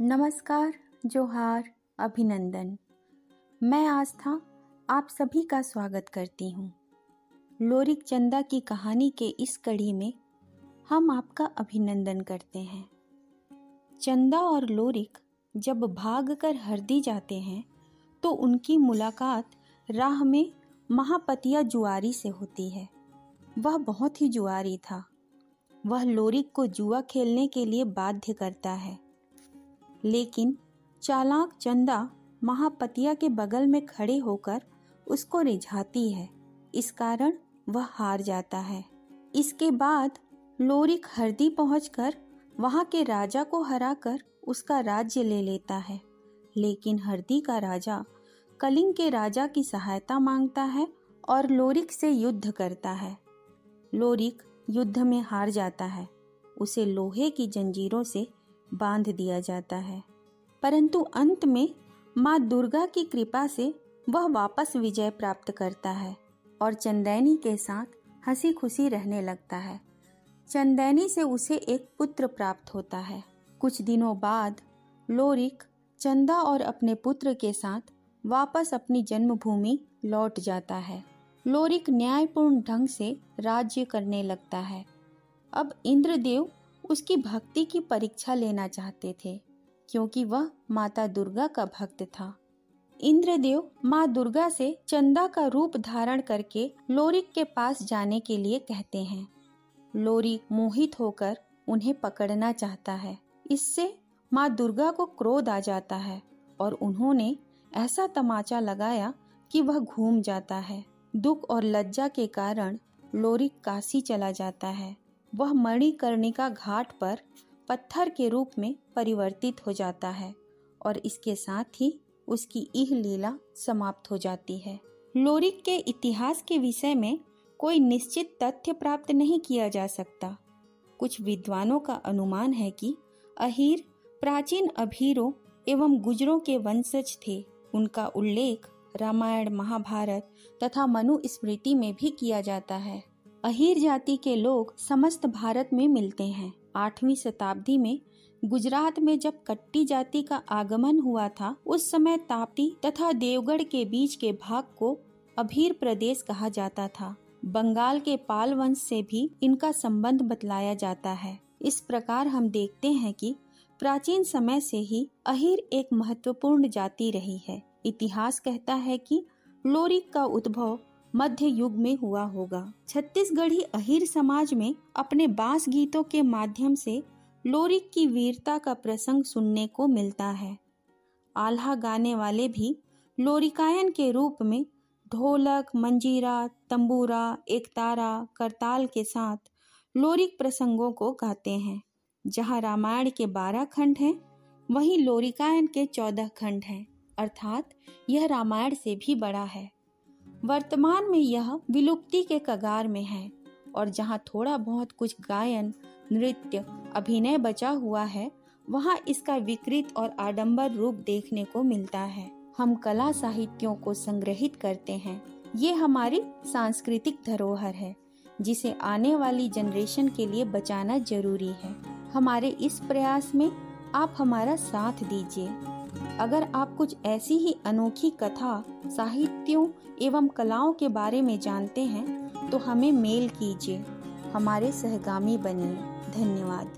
नमस्कार, जोहार, अभिनंदन। मैं आस्था, आप सभी का स्वागत करती हूँ। लोरिक चंदा की कहानी के इस कड़ी में हम आपका अभिनंदन करते हैं। चंदा और लोरिक जब भाग कर हरदी जाते हैं तो उनकी मुलाकात राह में महापतिया जुआरी से होती है। वह बहुत ही जुआरी था। वह लोरिक को जुआ खेलने के लिए बाध्य करता है। लेकिन चालाक चंदा महापतिया के बगल में खड़े होकर उसको रिझाती है। इस कारण वह हार जाता है। इसके बाद लोरिक हरदी पहुंचकर वहाँ के राजा को हराकर उसका राज्य ले लेता है। लेकिन हरदी का राजा कलिंग के राजा की सहायता माँगता है और लोरिक से युद्ध करता है। लोरिक युद्ध में हार जाता है। उसे लोहे की जंजीरों से बाँध दिया जाता है। परंतु अंत में माँ दुर्गा की कृपा से वह वापस विजय प्राप्त करता है और चंदैनी के साथ हँसी खुशी रहने लगता है। चंदैनी से उसे एक पुत्र प्राप्त होता है। कुछ दिनों बाद लोरिक चंदा और अपने पुत्र के साथ वापस अपनी जन्मभूमि लौट जाता है। लोरिक न्यायपूर्ण ढंग से राज्य करने लगता है। अब इंद्रदेव उसकी भक्ति की परीक्षा लेना चाहते थे, क्योंकि वह माता दुर्गा का भक्त था। इंद्रदेव माँ दुर्गा से चंदा का रूप धारण करके लोरिक के पास जाने के लिए कहते हैं। लोरी मोहित होकर उन्हें पकड़ना चाहता है। इससे माँ दुर्गा को क्रोध आ जाता है और उन्होंने ऐसा तमाचा लगाया कि वह घूम जाता है। दुख और लज्जा के कारण लोरिक काशी चला जाता है। वह मणिकर्णिका घाट पर पत्थर के रूप में परिवर्तित हो जाता है और इसके साथ ही उसकी इह लीला समाप्त हो जाती है। लोरिक के इतिहास के विषय में कोई निश्चित तथ्य प्राप्त नहीं किया जा सकता। कुछ विद्वानों का अनुमान है कि अहीर प्राचीन अभीरों एवं गुजरों के वंशज थे। उनका उल्लेख रामायण, महाभारत तथा मनु स्मृति में भी किया जाता है। अहीर जाति के लोग समस्त भारत में मिलते हैं। आठवीं शताब्दी में गुजरात में जब कट्टी जाति का आगमन हुआ था, उस समय ताप्ती तथा देवगढ़ के बीच के भाग को अभीर प्रदेश कहा जाता था। बंगाल के पाल वंश से भी इनका संबंध बतलाया जाता है। इस प्रकार हम देखते हैं कि प्राचीन समय से ही अहीर एक महत्वपूर्ण जाति रही है। इतिहास कहता है कि लोरिक का उद्भव मध्य युग में हुआ होगा। छत्तीसगढ़ी अहिर समाज में अपने बाँस गीतों के माध्यम से लोरिक की वीरता का प्रसंग सुनने को मिलता है। आल्हा गाने वाले भी लोरिकायन के रूप में ढोलक, मंजीरा, तंबूरा, एकतारा, करताल के साथ लोरिक प्रसंगों को गाते हैं। जहाँ रामायण के बारह खंड हैं, वहीं लोरिकायन के चौदह खंड हैं। अर्थात यह रामायण से भी बड़ा है। वर्तमान में यह विलुप्ति के कगार में है और जहाँ थोड़ा बहुत कुछ गायन, नृत्य, अभिनय बचा हुआ है, वहाँ इसका विकृत और आडंबर रूप देखने को मिलता है। हम कला साहित्यों को संग्रहित करते हैं। ये हमारी सांस्कृतिक धरोहर है, जिसे आने वाली जनरेशन के लिए बचाना ज़रूरी है। हमारे इस प्रयास में आप हमारा साथ दीजिए। अगर आप कुछ ऐसी ही अनोखी कथा, साहित्यों एवं कलाओं के बारे में जानते हैं तो हमें मेल कीजिए। हमारे सहगामी बनिए धन्यवाद।